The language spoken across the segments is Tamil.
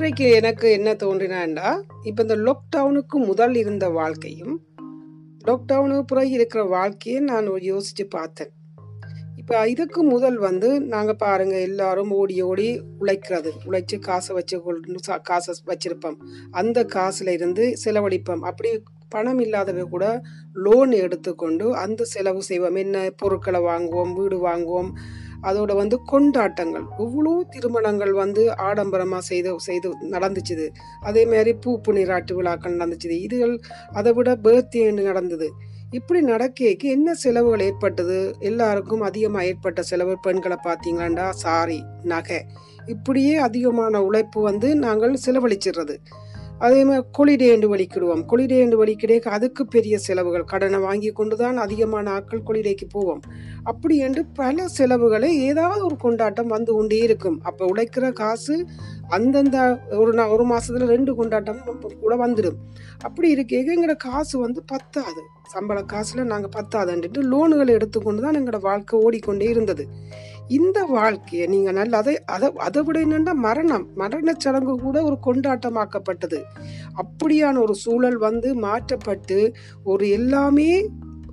இன்றைக்கு எனக்கு என்ன தோன்றினா இப்போ இந்த லாக்டவுனுக்கு முதல் இருந்த வாழ்க்கையும் லாக்டவுனுக்கு பிறகு இருக்கிற வாழ்க்கையை நான் யோசித்து பார்த்தேன். இப்போ இதுக்கு முதல் வந்து நாங்கள் பாருங்க எல்லாரும் ஓடி ஓடி உழைக்கிறது. உழைச்சி காசை வச்சு கொண்டு சா- காசை வச்சிருப்போம். அந்த காசுல இருந்து செலவழிப்போம். அப்படி பணம் இல்லாதவங்க கூட லோன் எடுத்துக்கொண்டு அந்த செலவு செய்வோம். என்ன பொருட்களை வாங்குவோம் வீடு வாங்குவோம் அதோட வந்து கொண்டாட்டங்கள். இவ்வளோ திருமணங்கள் வந்து ஆடம்பரமாக செய்து செய்து நடந்துச்சுது. அதே மாதிரி பூப்பு நீராட்டு விழாக்கள் நடந்துச்சுது. இதுகள் அதை விட பேர்த்டேன்னு நடந்தது. இப்படி நடக்கேக்கு என்ன செலவுகள் ஏற்பட்டது? எல்லாருக்கும் அதிகமாக ஏற்பட்ட செலவு பெண்களை பார்த்தீங்களாண்டா சாரி நகை. இப்படியே அதிகமான உழைப்பு வந்து நாங்கள் செலவழிச்சிடுறது. அதே மாதிரி கொலிடே என்று வலிக்கிடுவோம். கொலிடே என்று வலிக்கிடையே அதுக்கு பெரிய செலவுகள். கடனை வாங்கி கொண்டு தான் அதிகமான ஆட்கள் கொலிடேக்கு போவோம். அப்படி என்று பல செலவுகளை ஏதாவது ஒரு கொண்டாட்டம் வந்து கொண்டே இருக்கும். அப்போ உழைக்கிற காசு அந்தந்த ஒரு நா ஒரு மாதத்தில் ரெண்டு கொண்டாட்டம் கூட வந்துடும் அப்படி இருக்க. எங்களோட காசு வந்து பத்தாது. சம்பள காசில் நாங்கள் பத்தாதுன்ட்டு லோனுகளை எடுத்துக்கொண்டு தான் எங்களோட வாழ்க்கை ஓடிக்கொண்டே இருந்தது. இந்த வாழ்க்கையை நீங்கள் நல்ல அதை அதை அதை விட என்னென்னா மரணம். மரணச் சடங்கு கூட ஒரு கொண்டாட்டமாக்கப்பட்டது. அப்படியான ஒரு சூழல் வந்து மாற்றப்பட்டு ஒரு எல்லாமே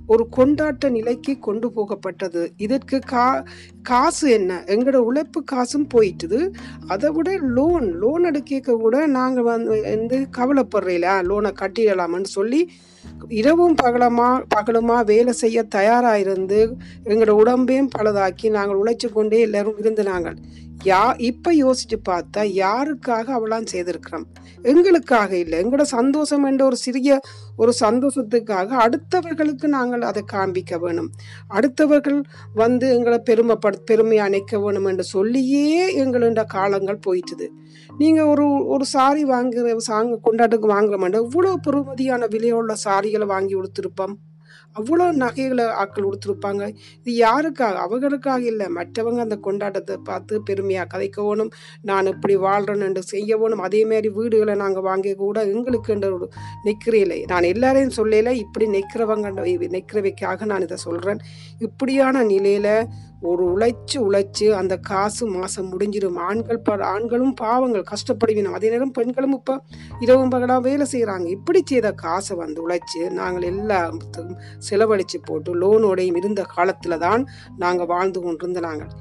ஒரு கொண்டாட்ட நிலைக்கு கொண்டு போகப்பட்டது. இதற்கு கா காசு என்ன? எங்களோட உழைப்பு காசும் போயிட்டுது. அதை விட லோன் லோன் எடுக்க கூட நாங்கள் வந்து வந்து கவலைப்படுறீங்களா லோனை கட்டிடலாமன்னு சொல்லி இரவும் பகலமா பகலுமா வேலை செய்ய தயாராக இருந்து எங்களோட உடம்பையும் பழுதாக்கி நாங்கள் உழைச்சு கொண்டே எல்லாரும் இருந்து நாங்கள் யா இப்போ யோசிச்சு பார்த்தா யாருக்காக அவளாம் செய்திருக்கிறோம் எங்களுக்காக இல்லை. எங்களோட சந்தோஷம் என்ற ஒரு சிறிய ஒரு சந்தோஷத்துக்காக அடுத்தவர்களுக்கு நாங்கள் அதை காண்பிக்க வேணும். அடுத்தவர்கள் வந்து எங்களை பெருமைப்படு பெருமை அணைக்க வேணும் என்று சொல்லியே எங்களோட காலங்கள் போயிட்டுது. நீங்கள் ஒரு ஒரு சாரி வாங்குற சாங்க கொண்டாட்டுக்கு வாங்குறோம்னா இவ்வளோ பெறுமதியான விலையுள்ள சாரிகளை வாங்கி கொடுத்துருப்போம்? அவ்வளோ நகைகளை ஆட்கள் கொடுத்துருப்பாங்க இது யாருக்காக? அவர்களுக்காக இல்லை. மற்றவங்க அந்த கொண்டாட்டத்தை பார்த்து பெருமையாக கதைக்கணும். நான் இப்படி வாழ்கிறேன் செய்ய வேணும் அதேமாரி வீடுகளை நாங்கள் வாங்கி கூட எங்களுக்கு ஒரு நிற்கிறீலை. நான் எல்லாரையும் சொல்லல இப்படி நிற்கிறவங்க நிற்கிறவைக்காக நான் இதை சொல்கிறேன் இப்படியான நிலையில் ஒரு உழைச்சு உழைச்சு அந்த காசு மாதம் முடிஞ்சிடும் ஆண்கள் ப ஆண்களும் பாவங்கள் கஷ்டப்படுவினோம். அதே நேரம் பெண்களும் இப்போ இரவும் பகலாக வேலை செய்கிறாங்க. இப்படி செய்த காசை வந்து உழைச்சி நாங்கள் எல்லாத்துக்கும் செலவழித்து போட்டு லோனோடையும் இருந்த காலத்தில் தான் நாங்கள் வாழ்ந்து கொண்டிருந்த நாங்கள்.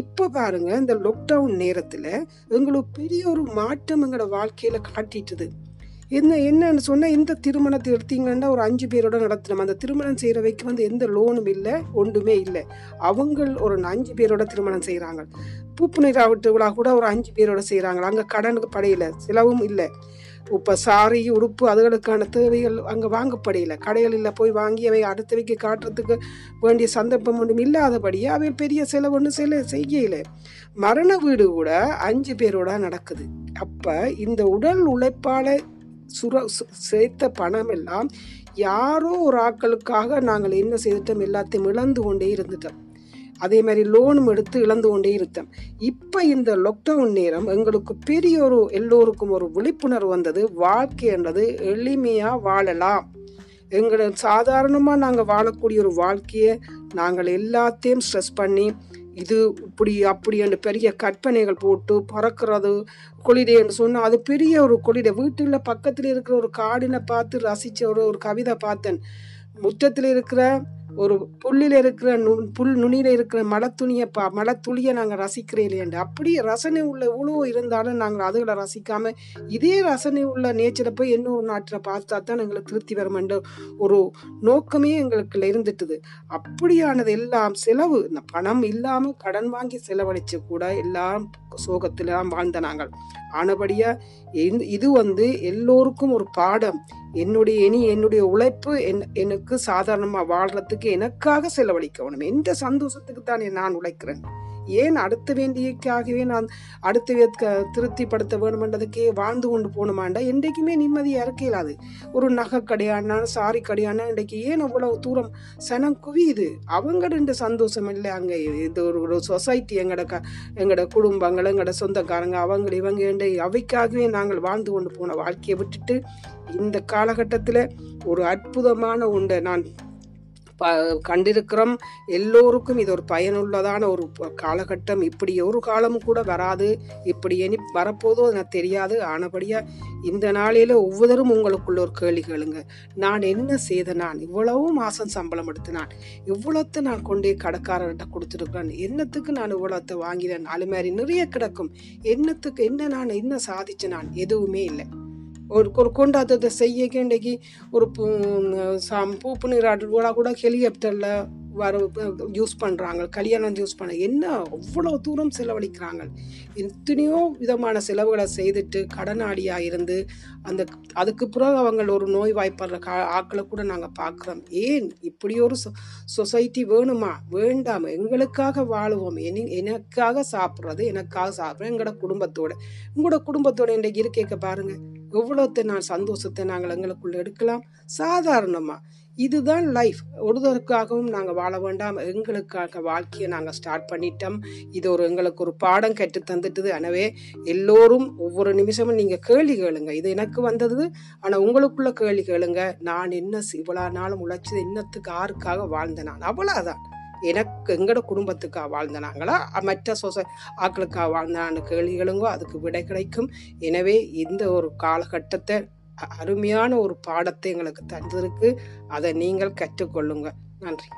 இப்போ பாருங்கள் இந்த லாக்டவுன் நேரத்தில் எங்களுக்கு பெரிய ஒரு மாற்றம் எங்களோட வாழ்க்கையில் காட்டிட்டுது. என்ன என்னன்னு சொன்னால் இந்த திருமணத்தை எடுத்தீங்கன்னா ஒரு அஞ்சு பேரோட நடத்தினோம் அந்த திருமணம் செய்கிறவைக்கு வந்து எந்த லோனும் இல்லை ஒன்றுமே இல்லை. அவங்க ஒரு அஞ்சு பேரோட திருமணம் செய்கிறாங்க பூப்புனிராவட்டு விழா கூட ஒரு அஞ்சு பேரோட செய்கிறாங்க அங்கே கடனுக்கு படையில செலவும் இல்லை. இப்போ சாரி உடுப்பு அதுகளுக்கான தேவைகள் அங்கே வாங்கப்படையில கடைகளில் போய் வாங்கி அவை அடுத்தவைக்கு காட்டுறதுக்கு வேண்டிய சந்தர்ப்பம் ஒன்றும் இல்லாதபடியே அவை பெரிய செலவு ஒன்றும் செல செய்யல. மரண வீடு கூட அஞ்சு பேரோட நடக்குது. அப்போ இந்த உடல் உழைப்பால் சுர சேர்த்த பணம் எல்லாம் யாரோ ஒரு ஆட்களுக்காக நாங்கள் என்ன செய்துட்டோம்? எல்லாத்தையும் இழந்து கொண்டே இருந்துட்டோம். அதே மாதிரி லோனும் எடுத்து இழந்து கொண்டே இருந்தேன் இப்போ இந்த லாக்டவுன் நேரம் எங்களுக்கு பெரிய ஒரு எல்லோருக்கும் ஒரு விழிப்புணர்வு வந்தது. வாழ்க்கை என்றது எளிமையாக வாழலாம். எங்களை சாதாரணமாக நாங்கள் வாழக்கூடிய ஒரு வாழ்க்கையை நாங்கள் எல்லாத்தையும் ஸ்ட்ரெஸ் பண்ணி இது இப்படி அப்படி என்று பெரிய கற்பனைகள் போட்டு பறக்கிறது கொளிடேன்னு சொன்னால் அது பெரிய ஒரு கொளிடை வீட்டில் பக்கத்தில் இருக்கிற ஒரு காடினை பார்த்து ரசித்த ஒரு ஒரு கவிதை பார்த்தேன். முற்றத்தில் இருக்கிற ஒரு புல்லில் இருக்கிற நு புல் நுனியில் இருக்கிற மலத்துணியை பா மலத்துளியை நாங்கள் ரசிக்கிறேன் இல்லையாண்டு அப்படி ரசனை உள்ள இவ்வளோ இருந்தாலும் நாங்கள் அதுகளை ரசிக்காமல் இதே ரசனை உள்ள நேச்சரை போய் இன்னொரு நாட்டில் பார்த்தா தான் எங்களுக்கு திருப்தி வருமென்ற ஒரு நோக்கமே எங்களுக்குள்ள இருந்துட்டுது. அப்படியானது எல்லாம் செலவு. இந்த பணம் இல்லாமல் கடன் வாங்கி செலவழிச்சு கூட எல்லாம் சோகத்தில் வாழ்ந்த நாங்கள் ஆனபடியாக இது வந்து எல்லோருக்கும் ஒரு பாடம். என்னுடைய இனி என்னுடைய உழைப்பு என் எனக்கு சாதாரணமாக வாழ்கிறதுக்கு எனக்காக செலவழிக்கணும். எந்த சந்தோஷத்துக்கு தான் நான் உழைக்கிறேன்? ஏன் அடுத்த வேண்டியக்காகவே நான் அடுத்த திருப்திப்படுத்த வேணுமென்றதுக்கே வாழ்ந்து கொண்டு போகணுமாண்டா? என்றைக்குமே நிம்மதியாக இருக்க இயலாது ஒரு நகை கடையானா சாரி கடையானா இன்றைக்கு ஏன் அவ்வளவு தூரம் சனம் குவியுது? அவங்க ரெண்டு சந்தோஷம் இல்லை. அங்கே இது ஒரு ஒரு சொசைட்டி எங்களோட க எங்களோட குடும்பங்கள் எங்களோட சொந்தக்காரங்க அவங்க இவங்க அவைக்காகவே நாங்கள் வாழ்ந்து கொண்டு போன வாழ்க்கையை விட்டுட்டு இந்த காலகட்டத்தில் ஒரு அற்புதமான உண்டை நான் ப கண்டிருக்கிறோம். எல்லோருக்கும் இது ஒரு பயனுள்ளதான ஒரு காலகட்டம். இப்படி ஒரு காலமும் கூட வராது. இப்படி இனி வரப்போதோ எனக்கு தெரியாது. ஆனபடியாக இந்த நாளையில் ஒவ்வொருத்தரும் உங்களுக்குள்ள ஒரு கேள்வி கேளுங்க. நான் என்ன செய்த நான் இவ்வளவு மாதம் சம்பளம் எடுத்தினான். இவ்வளோத்தை நான் கொண்டே கடைக்காரர்கிட்ட கொடுத்துருக்கிறேன். என்னத்துக்கு நான் இவ்வளோத்தை வாங்கினேன்? அது மாதிரி நிறைய கிடக்கும். என்னத்துக்கு என்ன நான் என்ன சாதிச்சேன் நான் எதுவுமே இல்லை. ஒரு ஒரு கொண்டாட்டத்தை செய்யக்கே இன்றைக்கி ஒரு பூ சாம் பூப்பு நீராட்டு கூட ஹெலிகாப்டரில் வர யூஸ் பண்ணுறாங்க கல்யாணம் யூஸ் பண்ண என்ன அவ்வளோ தூரம் செலவழிக்கிறாங்க. எத்தனையோ விதமான செலவுகளை செய்துட்டு கடனாளியாக இருந்து அந்த அதுக்கு பிறகு அவங்க ஒரு நோய் வாய்ப்படுற கா ஆக்களை கூட நாங்கள் பார்க்குறோம் ஏன்? இப்படி ஒரு சொ சொசைட்டி வேணுமா? வேண்டாம். எங்களுக்காக வாழுவோம். என எனக்காக சாப்பிட்றது எனக்காக சாப்பிட்றேன் எங்களோட குடும்பத்தோட உங்களோட குடும்பத்தோட இன்றைக்கு இருக்கேக்க பாருங்கள் எவ்வளோத்தை நான் சந்தோஷத்தை நாங்கள் எங்களுக்குள்ள எடுக்கலாம்? சாதாரணமாக இதுதான் லைஃப் ஒருத்தருக்காகவும் நாங்கள் வாழ வேண்டாம். எங்களுக்காக வாழ்க்கையை நாங்கள் ஸ்டார்ட் பண்ணிட்டோம். இது ஒரு எங்களுக்கு ஒரு பாடம் கற்று தந்துட்டுது. எனவே எல்லோரும் ஒவ்வொரு நிமிஷமும் நீங்கள் கேள்வி கேளுங்க. இது எனக்கு வந்தது ஆனால் உங்களுக்குள்ள கேள்வி கேளுங்க. நான் என்ன இவ்வளோ நாளும் உழைச்சது இன்னத்துக்கு ஆருக்காக வாழ்ந்தேன் நான்? அவ்வளோதான் எனக்கு எங்களோட குடும்பத்துக்காக வாழ்ந்தனாங்களா மற்ற சொச ஆக்களுக்காக வாழ்ந்தான்னு கேள்விகளுங்கோ அதுக்கு விடை கிடைக்கும். எனவே இந்த ஒரு காலகட்டத்தை அருமையான ஒரு பாடத்தை எங்களுக்கு தந்திருக்கு. அதை நீங்கள் கற்றுக்கொள்ளுங்க. நன்றி.